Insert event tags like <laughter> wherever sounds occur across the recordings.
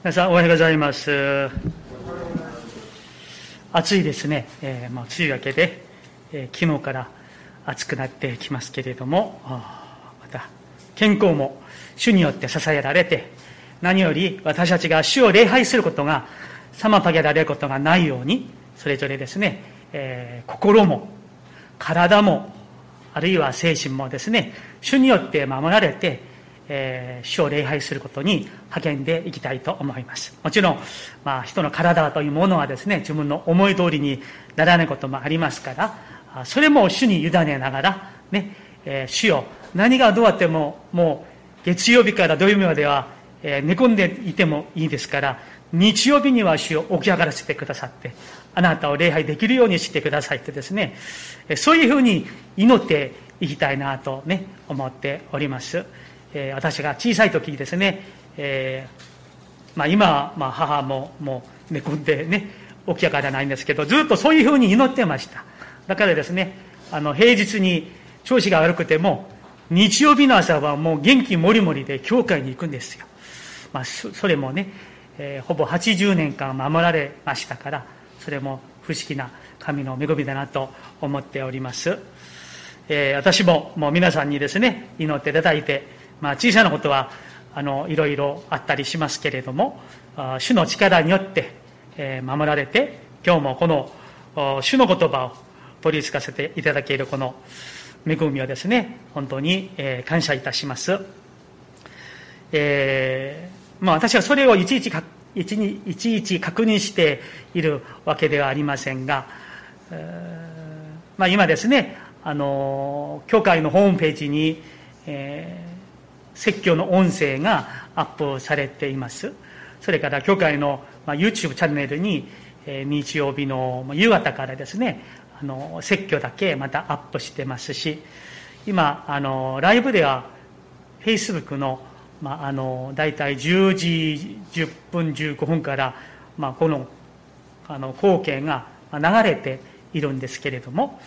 皆さんおはようございます。暑いですね、えー、もう梅雨明けで、えー、昨日から暑くなってきますけれどもまた健康も主によって支えられて何より私たちが主を礼拝することが妨げられることがないようにそれぞれですね、えー、心も体もあるいは精神もですね主によって守られてえー、主を礼拝することに励んでいきたいと思います。もちろん、まあ、人の体というものはですね、自分の思い通りにならないこともありますから、それも主に委ねながら、ね、えー、主よ、何がどうあっても、もう、月曜日から土曜日までは、えー、寝込んでいてもいいですから、日曜日には主を起き上がらせてくださって、あなたを礼拝できるようにしてくださいってですね、そういうふうに祈っていきたいなとね、思っております。えー、私が小さい時ですね、えー、まあ、今、まあ、母ももう寝込んでね起き上がらないんですけどずっとそういうふうに祈ってました。だからですねあの平日に調子が悪くても日曜日の朝はもう元気もりもりで教会に行くんですよ、まあ、それもね、えー、ほぼ80年間守られましたからそれも不思議な神の恵みだなと思っております、えー、私ももう皆さんにですね祈っていただいてまあ、小さなことはあのいろいろあったりしますけれども主の力によって、えー、守られて今日もこの主の言葉を取り付かせていただけるこの恵みをですね本当に、えー、感謝いたします、えー、まあ、私はそれをいちいちいちいちいち確認しているわけではありませんが、まあ、今ですねあの教会のホームページに、えー説教の音声がアップされています。それから教会の YouTube チャンネルに日曜日の夕方からですね、あの説教だけまたアップしてますし、今、あのライブでは Facebook の,、まあ、あの大体10時10分15分から、まあ、このあの光景が流れているんですけれども、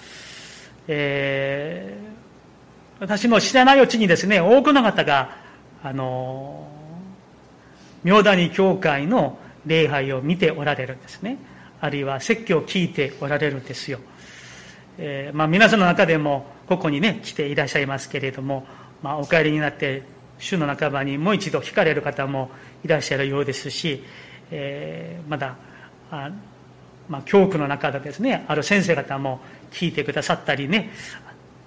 えー私の知らないうちにですね、多くの方が、あの、明谷教会の礼拝を見ておられるんですね。あるいは説教を聞いておられるんですよ。えー、まあ皆さんの中でも、ここにね、来ていらっしゃいますけれども、まあお帰りになって、週の半ばにもう一度聞かれる方もいらっしゃるようですし、えー、まだ、あまあ、教区の中でですね、ある先生方も聞いてくださったりね、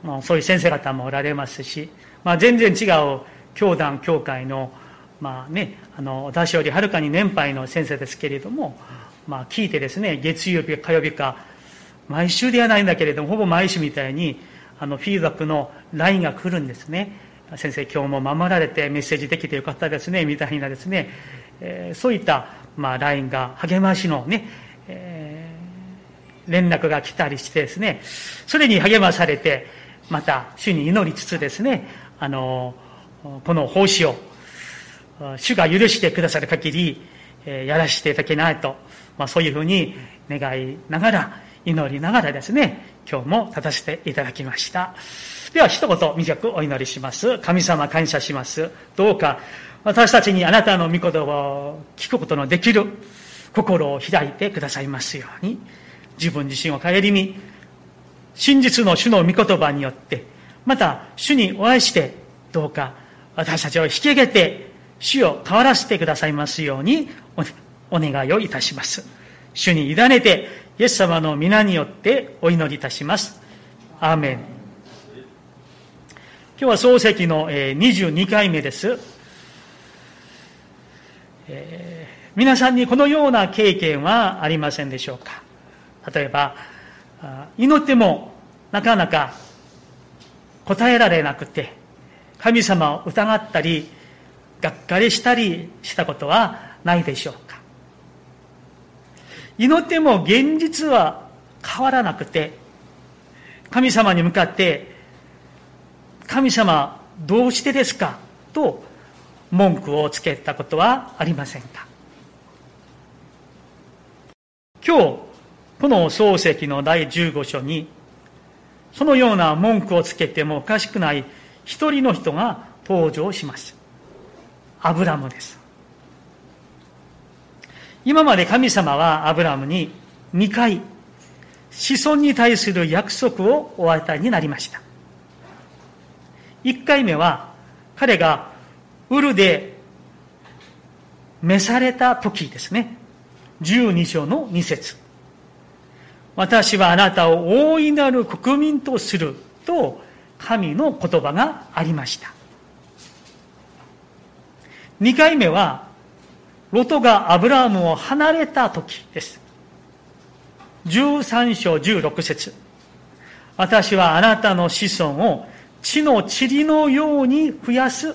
まあ、そういう先生方もおられますし、まあ、全然違う教団教会の,、まあね、あの私よりはるかに年配の先生ですけれども、まあ、聞いてですね月曜日か火曜日か毎週ではないんだけれどもほぼ毎週みたいにあのフィードバックの LINE が来るんですね。先生今日も守られてメッセージできてよかったですねみたいなですね、えー、そういった、まあ、LINE が励ましのね、えー、連絡が来たりしてですねそれに励まされてまた主に祈りつつですね、あの、この奉仕を、主が許してくださる限り、えやらせていただけないと、まあ、そういうふうに願いながら、祈りながらですね、今日も立たせていただきました。では一言短くお祈りします。神様感謝します。どうか私たちにあなたの御言葉を聞くことのできる心を開いてくださいますように、自分自身を顧み、真実の主の御言葉によって、また主にお会いして、どうか私たちを引き上げて、主を変わらせてくださいますようにお願いをいたします。主に委ねて、イエス様の皆によってお祈りいたします。アーメン。今日は漱石の22回目です。えー、皆さんにこのような経験はありませんでしょうか例えば、祈ってもなかなか答えられなくて、神様を疑ったり、がっかりしたりしたことはないでしょうか。祈っても現実は変わらなくて、神様に向かって、神様どうしてですかと文句をつけたことはありませんか今日、この漱石の第15章に、そのような文句をつけてもおかしくない一人の人が登場します。アブラムです。今まで神様はアブラムに2回、子孫に対する約束をお与えになりました。1回目は、彼がウルで召された時ですね。12章の2節私はあなたを大いなる国民とすると神の言葉がありました。2回目は、ロトがアブラームを離れた時です。13章16節私はあなたの子孫を地の塵のように増やす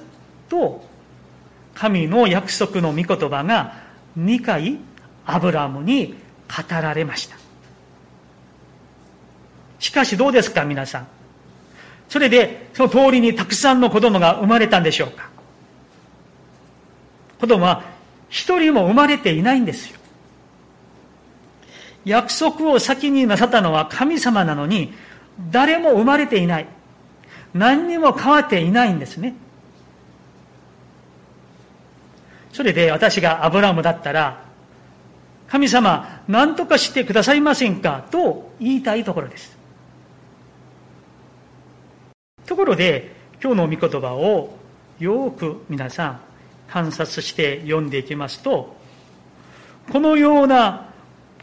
と、神の約束の御言葉が2回アブラムに語られました。しかしどうですか皆さん。それで、その通りにたくさんの子供が生まれたんでしょうか子供は一人も生まれていないんですよ。約束を先になさったのは神様なのに、誰も生まれていない。何にも変わっていないんですね。それで私がアブラムだったら、神様、何とかしてくださいませんかと言いたいところです。ところで、今日の御言葉をよく皆さん観察して読んでいきますと、このような、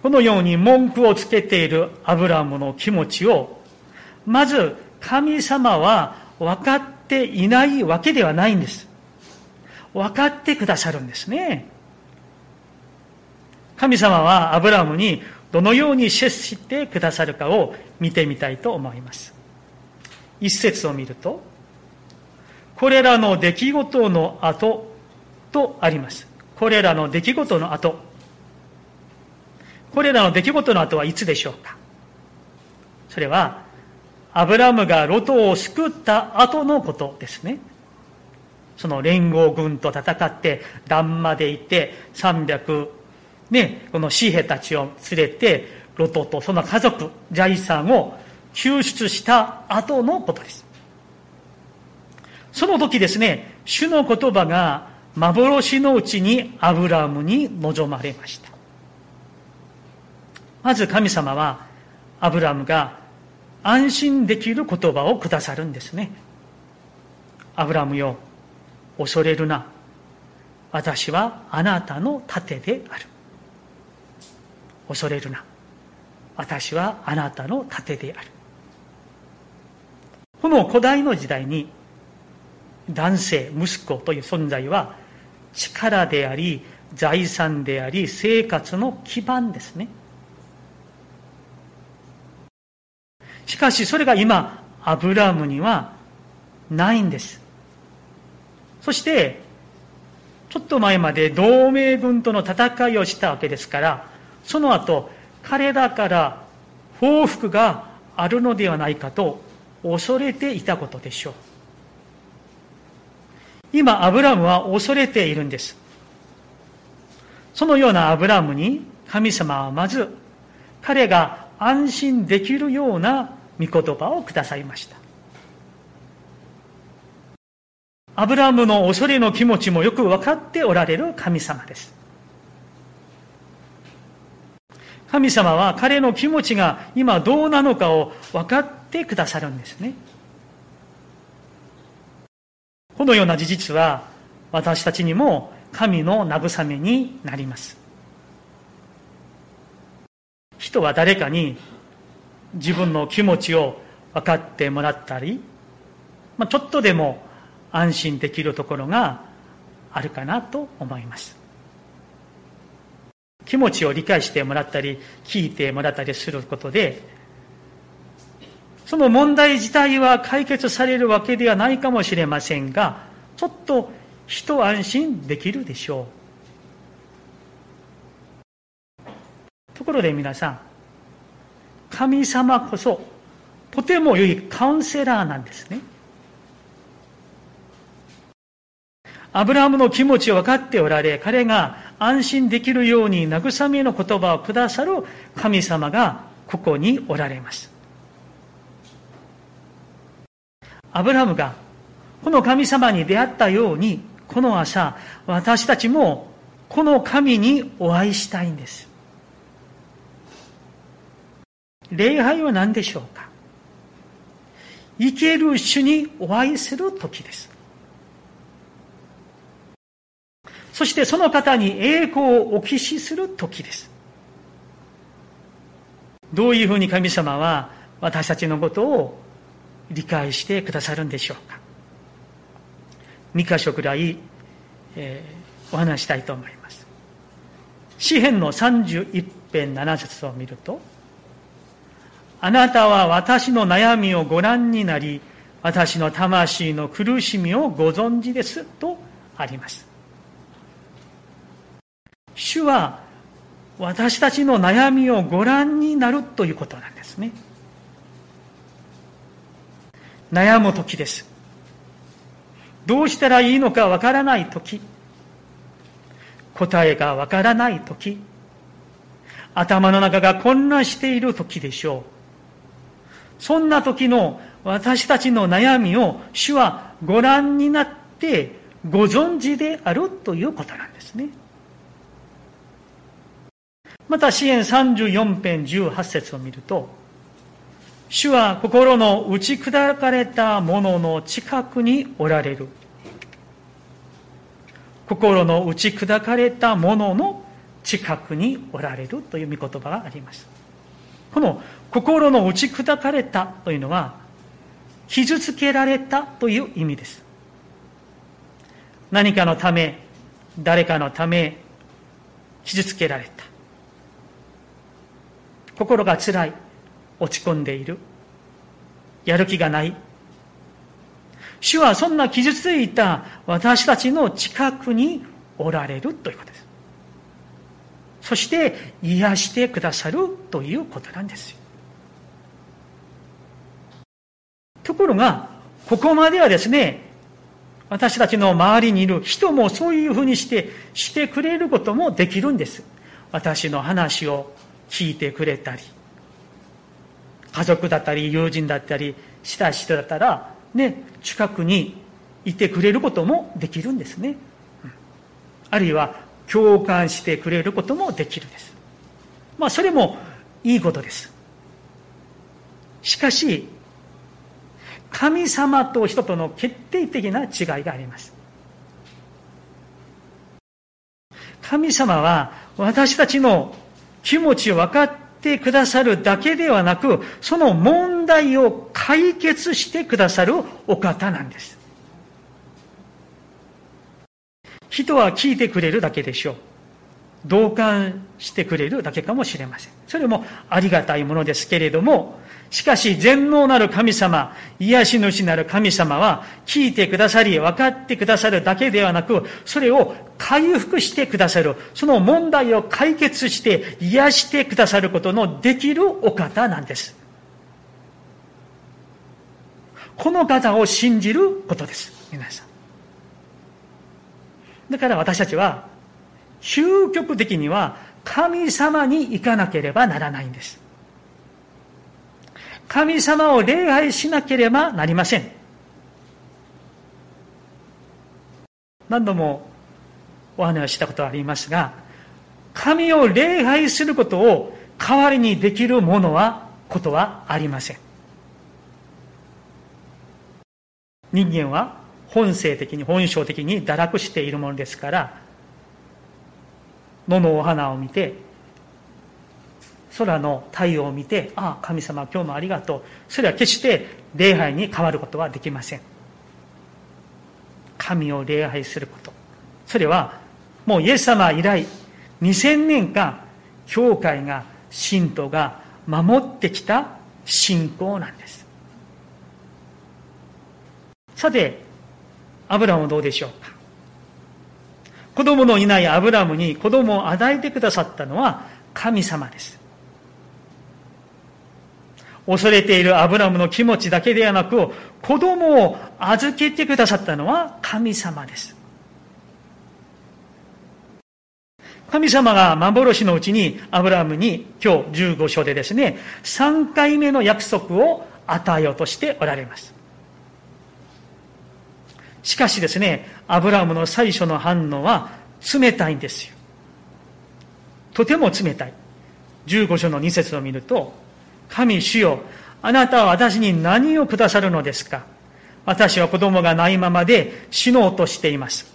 このように文句をつけているアブラムの気持ちを、まず神様は分かっていないわけではないんです。分かってくださるんですね。神様はアブラムにどのように接してくださるかを見てみたいと思います。一節を見ると、これらの出来事の後とあります。これらの出来事の後。これらの出来事の後はいつでしょうかそれは、アブラムがロトを救った後のことですね。その連合軍と戦って、ダンマで行って、300、ね、この紙幣たちを連れて、ロトとその家族、財産を救出した後のことです。その時ですね、主の言葉が幻のうちにアブラムに望まれました。まず神様はアブラムが安心できる言葉をくださるんですね。アブラムよ、恐れるな。私はあなたの盾である。恐れるな。私はあなたの盾である。この古代の時代に男性、息子という存在は力であり、財産であり、生活の基盤ですね。しかしそれが今、アブラムにはないんです。そして、ちょっと前まで同盟軍との戦いをしたわけですから、その後、彼らから報復があるのではないかと恐れていたことでしょう。今、アブラムは恐れているんです。そのようなアブラムに神様はまず、彼が安心できるような御言葉をくださいました。アブラムの恐れの気持ちもよく分かっておられる神様です。神様は彼の気持ちが今どうなのかを分かってくださるんですね。このような事実は私たちにも神の慰めになります。人は誰かに自分の気持ちを分かってもらったり、まあ、ちょっとでも安心できるところがあるかなと思います。気持ちを理解してもらったり、聞いてもらったりすることで、その問題自体は解決されるわけではないかもしれませんが、ちょっと一安心できるでしょう。ところで皆さん、神様こそとても良いカウンセラーなんですね。アブラハムの気持ちを分かっておられ、彼が安心できるように慰めの言葉をくださる神様がここにおられます。アブラムがこの神様に出会ったように、この朝、私たちもこの神にお会いしたいんです。礼拝は何でしょうか？生ける主にお会いする時です。そしてその方に栄光をお期しする時です。どういうふうに神様は私たちのことを理解してくださるんでしょうか。2箇所くらい、えー、お話したいと思います。詩篇の31編7節を見ると、あなたは私の悩みをご覧になり、私の魂の苦しみをご存知ですとあります。主は私たちの悩みをご覧になるということなんですね。悩む時です。どうしたらいいのかわからない時、答えがわからない時、頭の中が混乱している時でしょう。そんな時の私たちの悩みを主はご覧になってご存知であるということなんですね。また、支援34編18節を見ると、主は心の打ち砕かれたものの近くにおられる。心の打ち砕かれたものの近くにおられるという御言葉があります。この心の打ち砕かれたというのは、傷つけられたという意味です。何かのため、誰かのため、傷つけられた。心が辛い、落ち込んでいる、やる気がない。主はそんな傷ついた私たちの近くにおられるということです。そして癒してくださるということなんです。ところが、ここまではですね、私たちの周りにいる人もそういうふうにして、してくれることもできるんです。私の話を聞いてくれたり、家族だったり、友人だったり、した人だったら、ね、近くにいてくれることもできるんですね。あるいは、共感してくれることもできるです。まあ、それもいいことです。しかし、神様と人との決定的な違いがあります。神様は私たちの気持ち分かってくださるだけではなく、その問題を解決してくださるお方なんです。人は聞いてくれるだけでしょう。同感してくれるだけかもしれません。それもありがたいものですけれども、しかし全能なる神様、癒し主なる神様は聞いてくださり、分かってくださるだけではなく、それを回復してくださる、その問題を解決して癒してくださることのできるお方なんです。この方を信じることです。皆さん。だから私たちは、究極的には神様に行かなければならないんです。神様を礼拝しなければなりません。何度もお話ししたことがありますが、神を礼拝することを代わりにできるものは、ことはありません。人間は本性的に、本性的に堕落しているものですから、野のお花を見て、空の太陽を見て、ああ、神様今日もありがとう。それは決して礼拝に変わることはできません。神を礼拝すること。それは、もうイエス様以来、2000年間、教会が、信徒が守ってきた信仰なんです。さて、アブラムはどうでしょうか子供のいないアブラムに子供を与えてくださったのは神様です。恐れているアブラムの気持ちだけではなく、子供を預けてくださったのは神様です。神様が幻のうちにアブラムに今日15章でですね、3回目の約束を与えようとしておられます。しかしですね、アブラムの最初の反応は冷たいんですよ。とても冷たい。15章の2節を見ると、神主よ、あなたは私に何をくださるのですか？私は子供がないままで死のうとしています。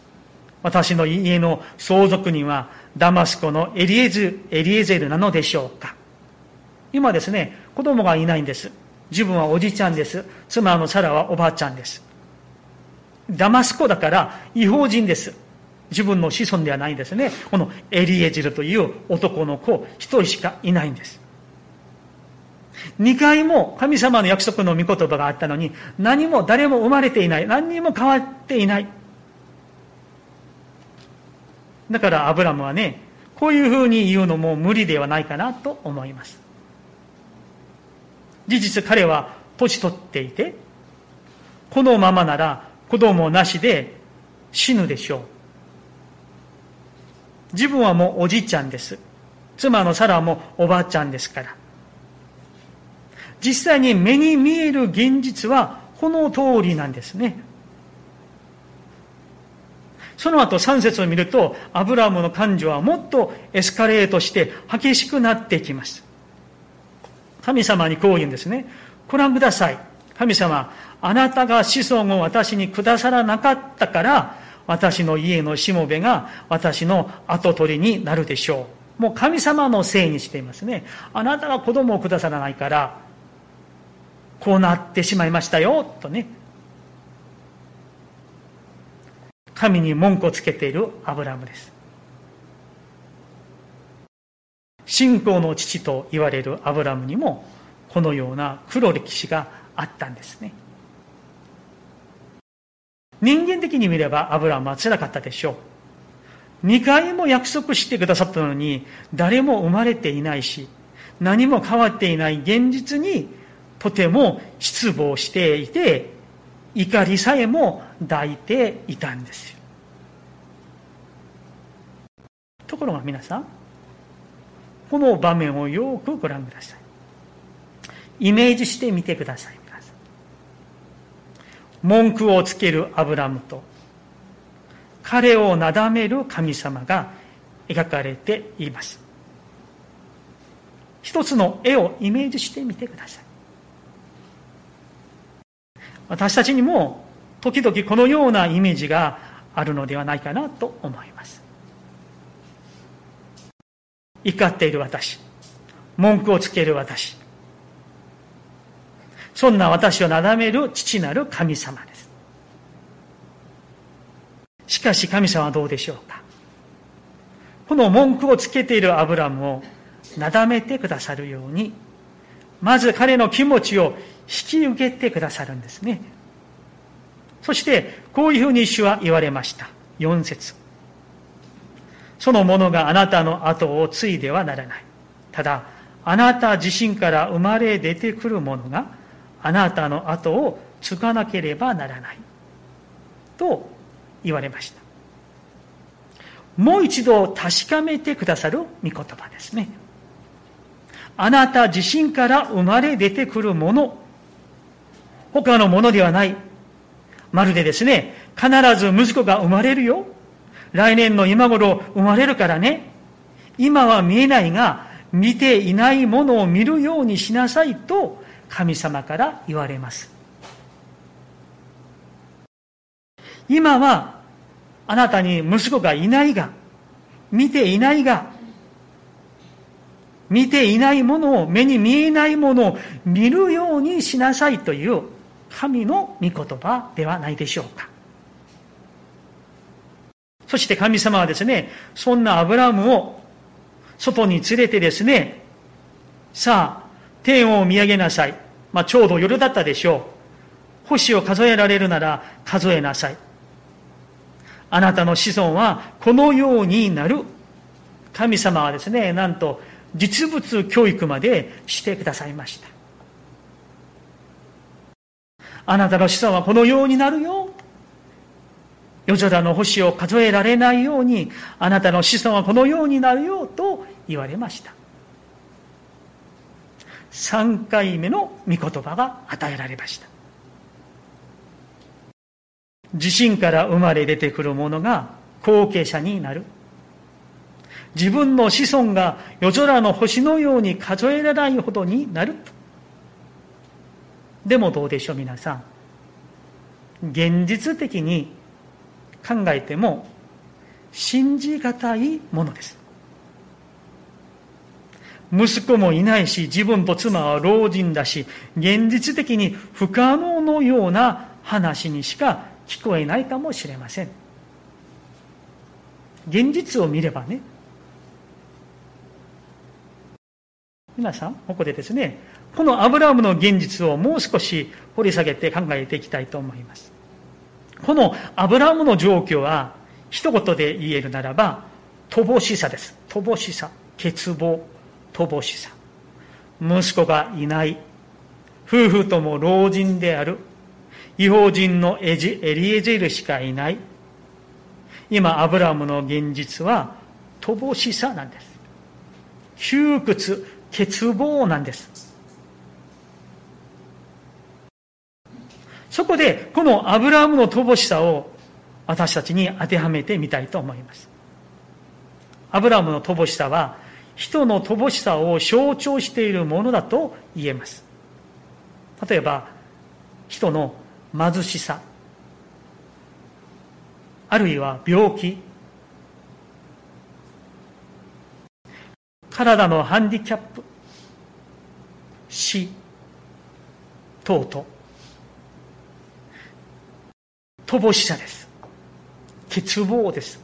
私の家の相続人はダマスコのエリエズエリエゼルなのでしょうか？今ですね、子供がいないんです。自分はおじちゃんです。妻のサラはおばあちゃんです。ダマスコだから違法人です。自分の子孫ではないんですね。このエリエジルという男の子一人しかいないんです。二回も神様の約束の御言葉があったのに、何も誰も生まれていない。何にも変わっていない。だからアブラムはね、こういうふうに言うのも無理ではないかなと思います。事実彼は年取っていて、このままなら子供なしで死ぬでしょう。自分はもうおじいちゃんです。妻のサラもおばあちゃんですから。実際に目に見える現実はこの通りなんですね。その後3節を見ると、アブラムの感情はもっとエスカレートして激しくなっていきます。神様にこう言うんですね。ご覧ください。神様、あなたが子孫を私にくださらなかったから、私の家のしもべが私の跡取りになるでしょう。もう神様のせいにしていますね。あなたが子供をくださらないから、こうなってしまいましたよ、とね。神に文句をつけているアブラムです。信仰の父と言われるアブラムにもこのような黒歴史があったんですね人間的に見ればアブラムは辛かったでしょう2回も約束してくださったのに誰も生まれていないし何も変わっていない現実にとても失望していて怒りさえも抱いていたんですよところが皆さんこの場面をよくご覧ください。イメージしてみてください。文句をつけるアブラムと、彼をなだめる神様が描かれています。一つの絵をイメージしてみてください。私たちにも時々このようなイメージがあるのではないかなと思います。怒っている私、文句をつける私、そんな私をなだめる父なる神様です。しかし神様はどうでしょうか？この文句をつけているアブラムをなだめてくださるように、まず彼の気持ちを引き受けてくださるんですね。そして、こういうふうに主は言われました。4節そのものがあなたの後を継いではならない。ただ、あなた自身から生まれ出てくるものがあなたの後を継がなければならない。と言われました。もう一度確かめてくださる御言葉ですね。あなた自身から生まれ出てくるもの、他のものではない。まるでですね、必ず息子が生まれるよ。来年の今頃生まれるからね。今は見えないが、見ていないものを見るようにしなさいと神様から言われます。今はあなたに息子がいないが、見ていないが、見ていないものを、目に見えないものを見るようにしなさいという神の御言葉ではないでしょうか。そして神様はですね、そんなアブラムを外に連れてですね、さあ、天を見上げなさい。まあ、ちょうど夜だったでしょう。星を数えられるなら数えなさい。あなたの子孫はこのようになる。神様はですね、なんと実物教育までしてくださいました。あなたの子孫はこのようになるよ。夜空の星を数えられないように、あなたの子孫はこのようになるよと言われました。3回目の御言葉が与えられました。自身から生まれ出てくるものが後継者になる。自分の子孫が夜空の星のように数えられないほどになると。でもどうでしょう皆さん。現実的に考えても信じがたいものです。息子もいないし、自分と妻は老人だし、現実的に不可能のような話にしか聞こえないかもしれません。現実を見ればね。皆さん、ここでですね、このアブラムの現実をもう少し掘り下げて考えていきたいと思います。このアブラムの状況は、一言で言えるならば、乏しさです。乏しさ、欠乏、乏しさ。息子がいない。夫婦とも老人である。違法人のエジエリエゼルしかいない。今、アブラムの現実は、乏しさなんです。窮屈、欠乏なんです。そこで、このアブラハムの乏しさを私たちに当てはめてみたいと思います。アブラハムの乏しさは、人の乏しさを象徴しているものだと言えます。例えば、人の貧しさ、あるいは病気、体のハンディキャップ、死、等々、乏しさです。欠乏です。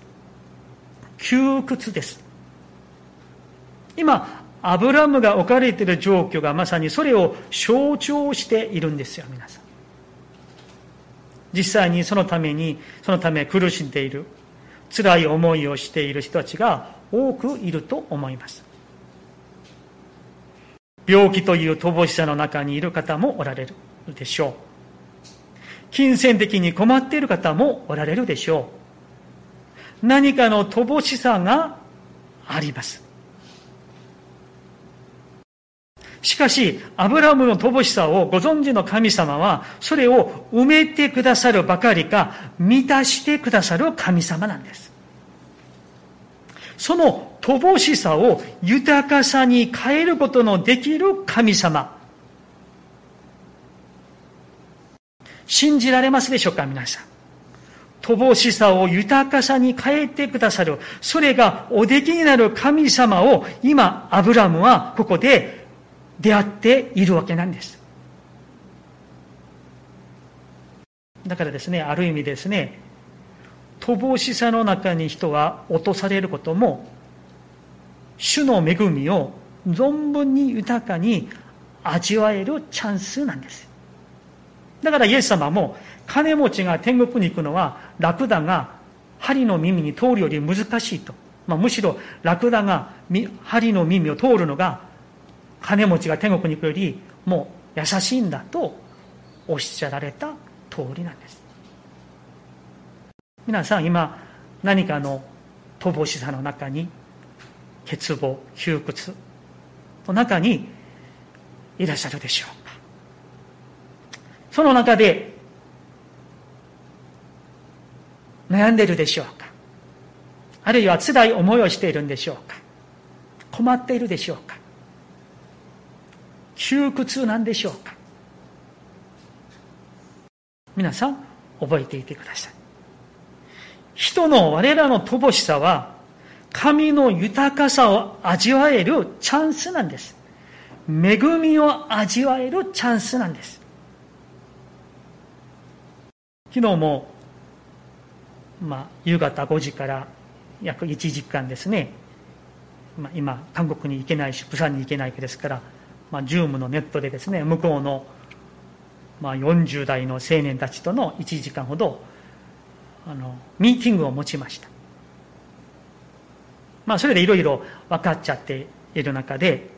窮屈です。今、アブラムが置かれている状況がまさにそれを象徴しているんですよ、皆さん。実際にそのために、そのため苦しんでいる、辛い思いをしている人たちが多くいると思います。病気という乏しさの中にいる方もおられるでしょう。金銭的に困っている方もおられるでしょう。何かの乏しさがあります。しかし、アブラムの乏しさをご存知の神様は、それを埋めてくださるばかりか、満たしてくださる神様なんです。その乏しさを豊かさに変えることのできる神様。信じられますでしょうか、皆さん。乏しさを豊かさに変えてくださる。それがおできになる神様を今、アブラムはここで出会っているわけなんです。だからですね、ある意味ですね、乏しさの中に人は落とされることも、主の恵みを存分に豊かに味わえるチャンスなんです。だからイエス様も、金持ちが天国に行くのはラクダが針の耳に通るより難しいと。まあ、むしろラクダが針の耳を通るのが金持ちが天国に行くよりもう優しいんだとおっしゃられた通りなんです皆さん今何かの乏しさの中に欠乏窮屈の中にいらっしゃるでしょうその中で悩んでいるでしょうか？あるいは辛い思いをしているんでしょうか？困っているでしょうか？窮屈なんでしょうか？皆さん覚えていてください。人の我らの乏しさは神の豊かさを味わえるチャンスなんです。恵みを味わえるチャンスなんです。昨日も、まあ、夕方5時から約1時間ですね、まあ、今韓国に行けないし釜山に行けないわけですからまあ、ジュームのネットでですね向こうの、まあ、40代の青年たちとの1時間ほどあのミーティングを持ちました、まあ、それでいろいろ分かっちゃっている中で、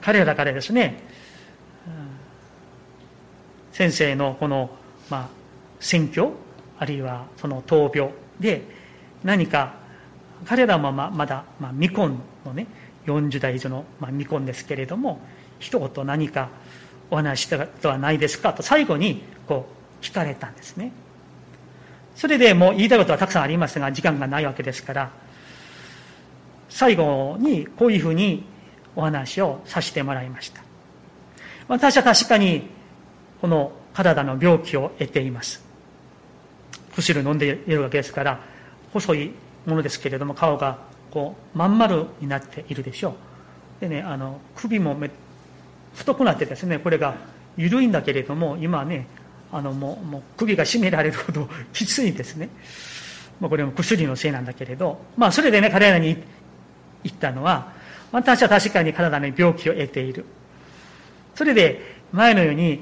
彼らからですね先生のこの、まあ、選挙あるいはその闘病で何か彼らもまだ、まあ、未婚のね40代以上の、まあ、未婚ですけれども一言何かお話したことはないですかと最後にこう聞かれたんですねそれでもう言いたいことはたくさんありますが時間がないわけですから最後にこういうふうにお話をさせてもらいました。私は確かにこの体の病気を得ています。薬を飲んでいるわけですから、細いものですけれども、顔がこう、まん丸になっているでしょう。でね、あの、首もめ太くなってですね、これが緩いんだけれども、今はね、あの、もう、もう首が絞められるほど <laughs> きついですね。まあ、これも薬のせいなんだけれど、まあ、それでね、彼らに言ったのは、私は確かに体に病気を得ている。それで、前のように、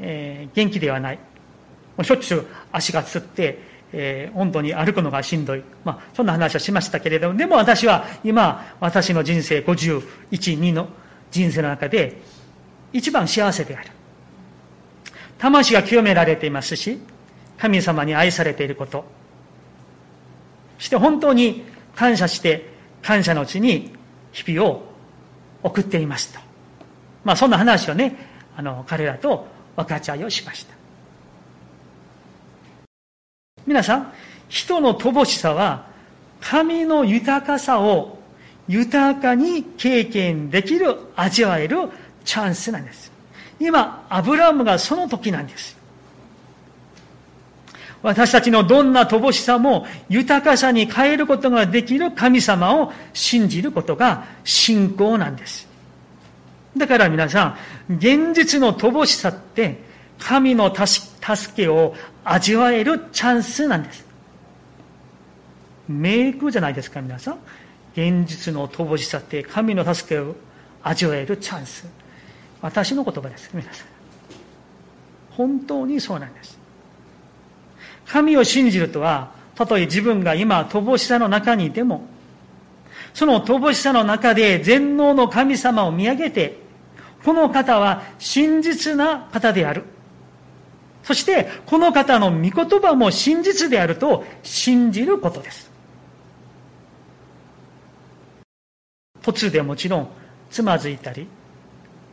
えー、元気ではない。もうしょっちゅう足がつって、えー、本当に歩くのがしんどい。まあ、そんな話はしましたけれども、でも私は今、私の人生51、2の人生の中で、一番幸せである。魂が清められていますし、神様に愛されていること。そして本当に感謝して、感謝のうちに日々を送っていますと。まあそんな話をね、あの、彼らと分かち合いをしました。皆さん、人の乏しさは、神の豊かさを豊かに経験できる、味わえるチャンスなんです。今、アブラムがその時なんです。私たちのどんな乏しさも豊かさに変えることができる神様を信じることが信仰なんです。だから皆さん、現実の乏しさって神の助けを味わえるチャンスなんです。メイクじゃないですか、皆さん。現実の乏しさって神の助けを味わえるチャンス。私の言葉です、皆さん。本当にそうなんです。神を信じるとは、たとえ自分が今、乏しさの中にいても、その乏しさの中で全能の神様を見上げて、この方は真実な方である。そして、この方の御言葉も真実であると信じることです。途中でもちろんつまずいたり、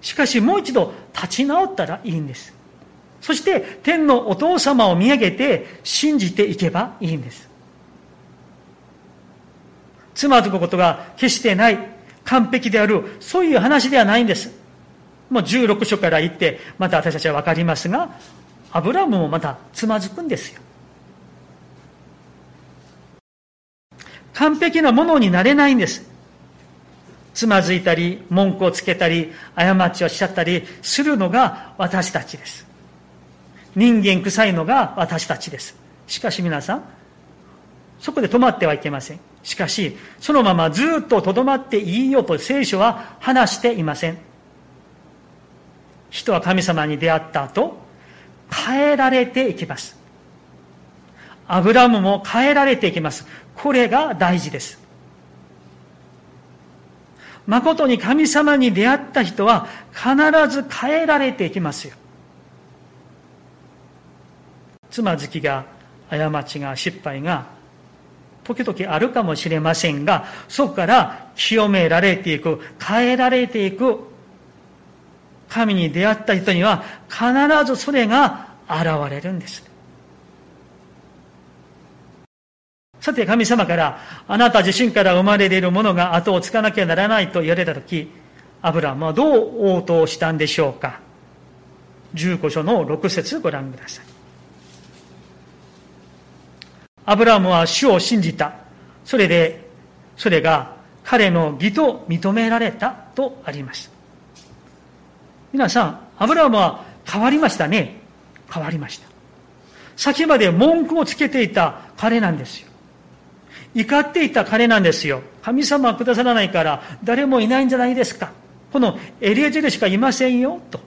しかしもう一度立ち直ったらいいんです。そして天のお父様を見上げて信じていけばいいんです。つまずくことが決してない、完璧である、そういう話ではないんです。もう16章から言って、また私たちは分かりますが、アブラムもまたつまずくんですよ。完璧なものになれないんです。つまずいたり、文句をつけたり、過ちをしちゃったりするのが私たちです。人間臭いのが私たちです。しかし皆さん、そこで止まってはいけません。しかし、そのままずっと留まっていいよと聖書は話していません。人は神様に出会った後、変えられていきます。アブラムも変えられていきます。これが大事です。誠に神様に出会った人は必ず変えられていきますよ。つまずきが、過ちが、失敗が、時々あるかもしれませんが、そこから清められていく、変えられていく、神に出会った人には必ずそれが現れるんです。さて神様から、あなた自身から生まれているものが後をつかなきゃならないと言われたとき、アブラムはどう応答したんでしょうか。15章の6節ご覧ください。アブラムは主を信じた。それで、それが彼の義と認められたとあります。皆さん、アブラムは変わりましたね。変わりました。先まで文句をつけていた彼なんですよ。怒っていた彼なんですよ。神様はくださらないから誰もいないんじゃないですか。このエリエゼルしかいませんよ、と。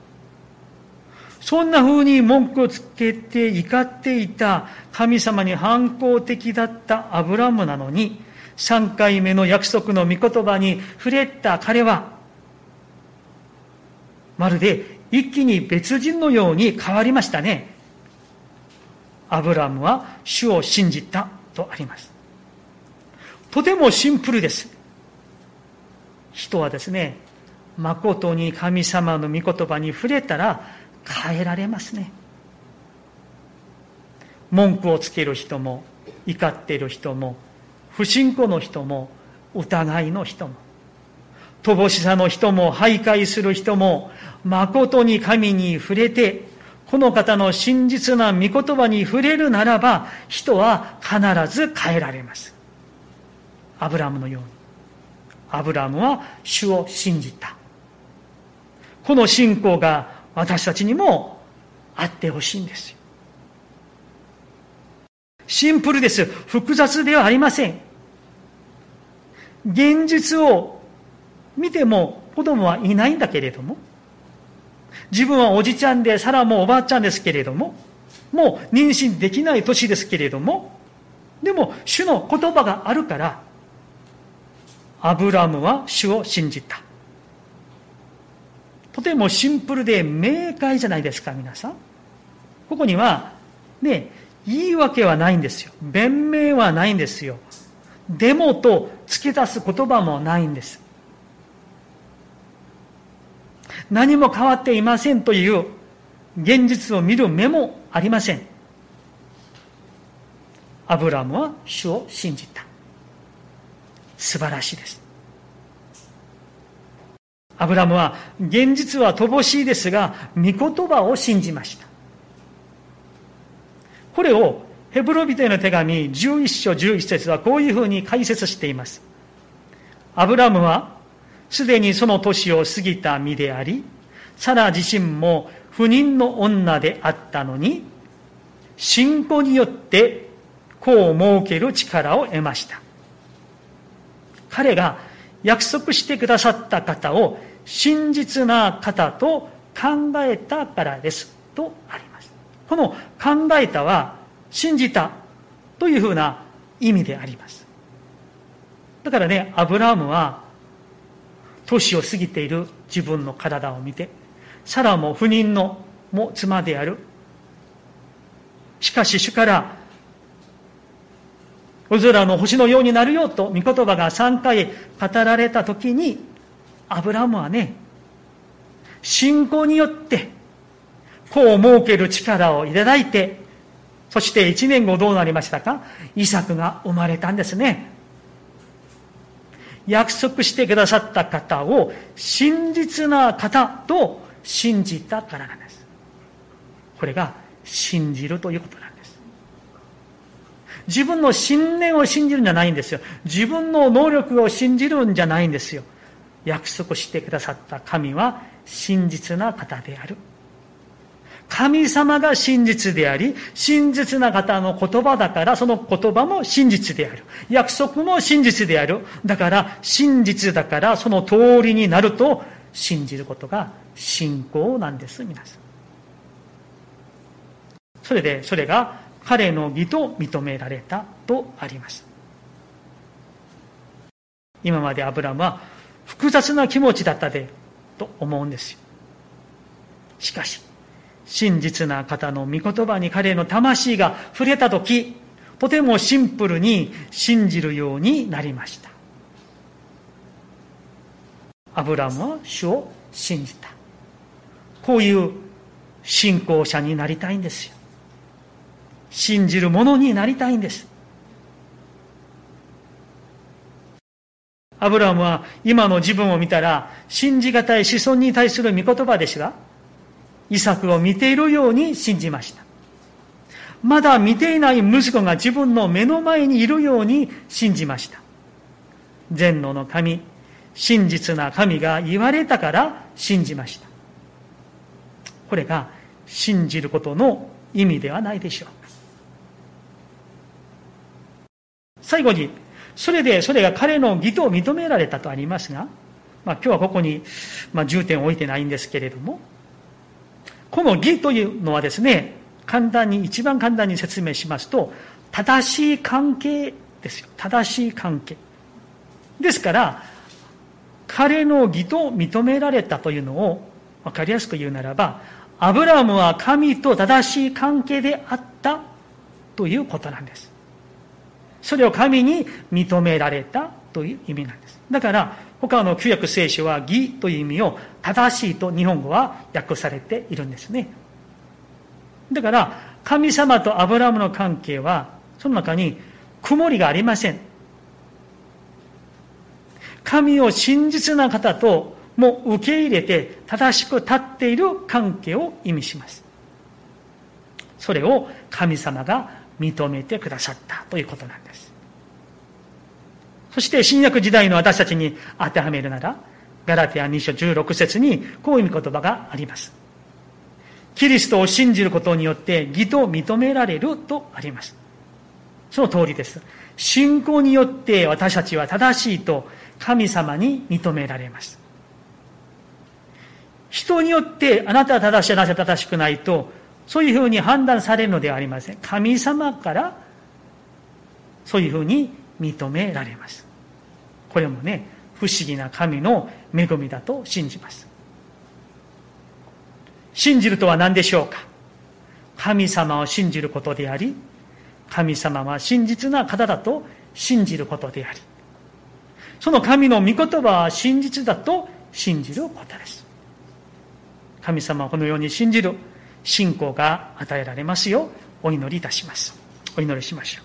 そんな風に文句をつけて怒っていた神様に反抗的だったアブラムなのに、3回目の約束の御言葉に触れた彼は、まるで一気に別人のように変わりましたね。アブラムは主を信じたとあります。とてもシンプルです。人はですね、誠に神様の御言葉に触れたら変えられますね。文句をつける人も、怒っている人も、不信仰の人も、疑いの人も、乏しさの人も、徘徊する人も、誠に神に触れて、この方の真実な御言葉に触れるならば、人は必ず変えられます。アブラムのように。アブラムは主を信じた。この信仰が私たちにもあってほしいんですよ。シンプルです。複雑ではありません。現実を見ても子供はいないんだけれども、自分はおじちゃんで、サラもおばあちゃんですけれども、もう妊娠できない年ですけれども、でも主の言葉があるから、アブラムは主を信じた。とてもシンプルで明快じゃないですか、皆さん。ここには、ね、言い訳はないんですよ。弁明はないんですよ。でもと付け出す言葉もないんです。何も変わっていませんという現実を見る目もありません。アブラムは主を信じた。素晴らしいです。アブラムは現実は乏しいですが、御言葉を信じました。これをヘブロビテの手紙11章11節はこういうふうに解説しています。アブラムはすでにその年を過ぎた身であり、サラ自身も不妊の女であったのに、信仰によって子を設ける力を得ました。彼が約束してくださった方を真実な方と考えたからです。とあります。この考えたは信じたというふうな意味であります。だからね、アブラハムは年を過ぎている自分の体を見て、サラも不妊のも妻である。しかし主から、夜空の星のようになるよと御言葉が3回語られた時に、アブラムはね、信仰によって、子を設ける力をいただいて、そして1年後どうなりましたか？イサクが生まれたんですね。約束してくださった方を真実な方と信じたからなんです。これが信じるということなんです。自分の信念を信じるんじゃないんですよ。自分の能力を信じるんじゃないんですよ。約束してくださった神は真実な方である。神様が真実であり、真実な方の言葉だから、その言葉も真実である。約束も真実である。だから、真実だから、その通りになると信じることが信仰なんです、皆さん。それで、それが彼の義と認められたとあります。今までアブラムは複雑な気持ちだったで、と思うんですよ。しかし、真実な方の御言葉に彼の魂が触れたとき、とてもシンプルに信じるようになりました。アブラムは主を信じた。こういう信仰者になりたいんですよ。信じる者になりたいんです。アブラムは今の自分を見たら信じがたい子孫に対する御言葉ですが、イサクを見ているように信じました。まだ見ていない息子が自分の目の前にいるように信じました。全能の神、真実な神が言われたから信じました。これが信じることの意味ではないでしょう。最後に、それでそれが彼の義と認められたとありますが、まあ、今日はここに、まあ、重点を置いてないんですけれども、この義というのはですね、簡単に、一番簡単に説明しますと、正しい関係ですよ。正しい関係。ですから、彼の義と認められたというのを分かりやすく言うならば、アブラムは神と正しい関係であったということなんです。それを神に認められたという意味なんです。だから、他の旧約聖書は義という意味を正しいと日本語は訳されているんですね。だから、神様とアブラムの関係は、その中に曇りがありません。神を真実な方とも受け入れて正しく立っている関係を意味します。それを神様が認めてくださったということなんです。そして新約時代の私たちに当てはめるなら、ガラティア2章16節にこういう言葉があります。キリストを信じることによって義と認められるとあります。その通りです。信仰によって私たちは正しいと神様に認められます。人によってあなたは正しい、あなたは正しくないとそういうふうに判断されるのではありません。神様からそういうふうに認められます。これもね、不思議な神の恵みだと信じます。信じるとは何でしょうか？神様を信じることであり、神様は真実な方だと信じることであり、その神の御言葉は真実だと信じることです。神様はこのように信じる信仰が与えられますようお祈りいたします。お祈りしましょう。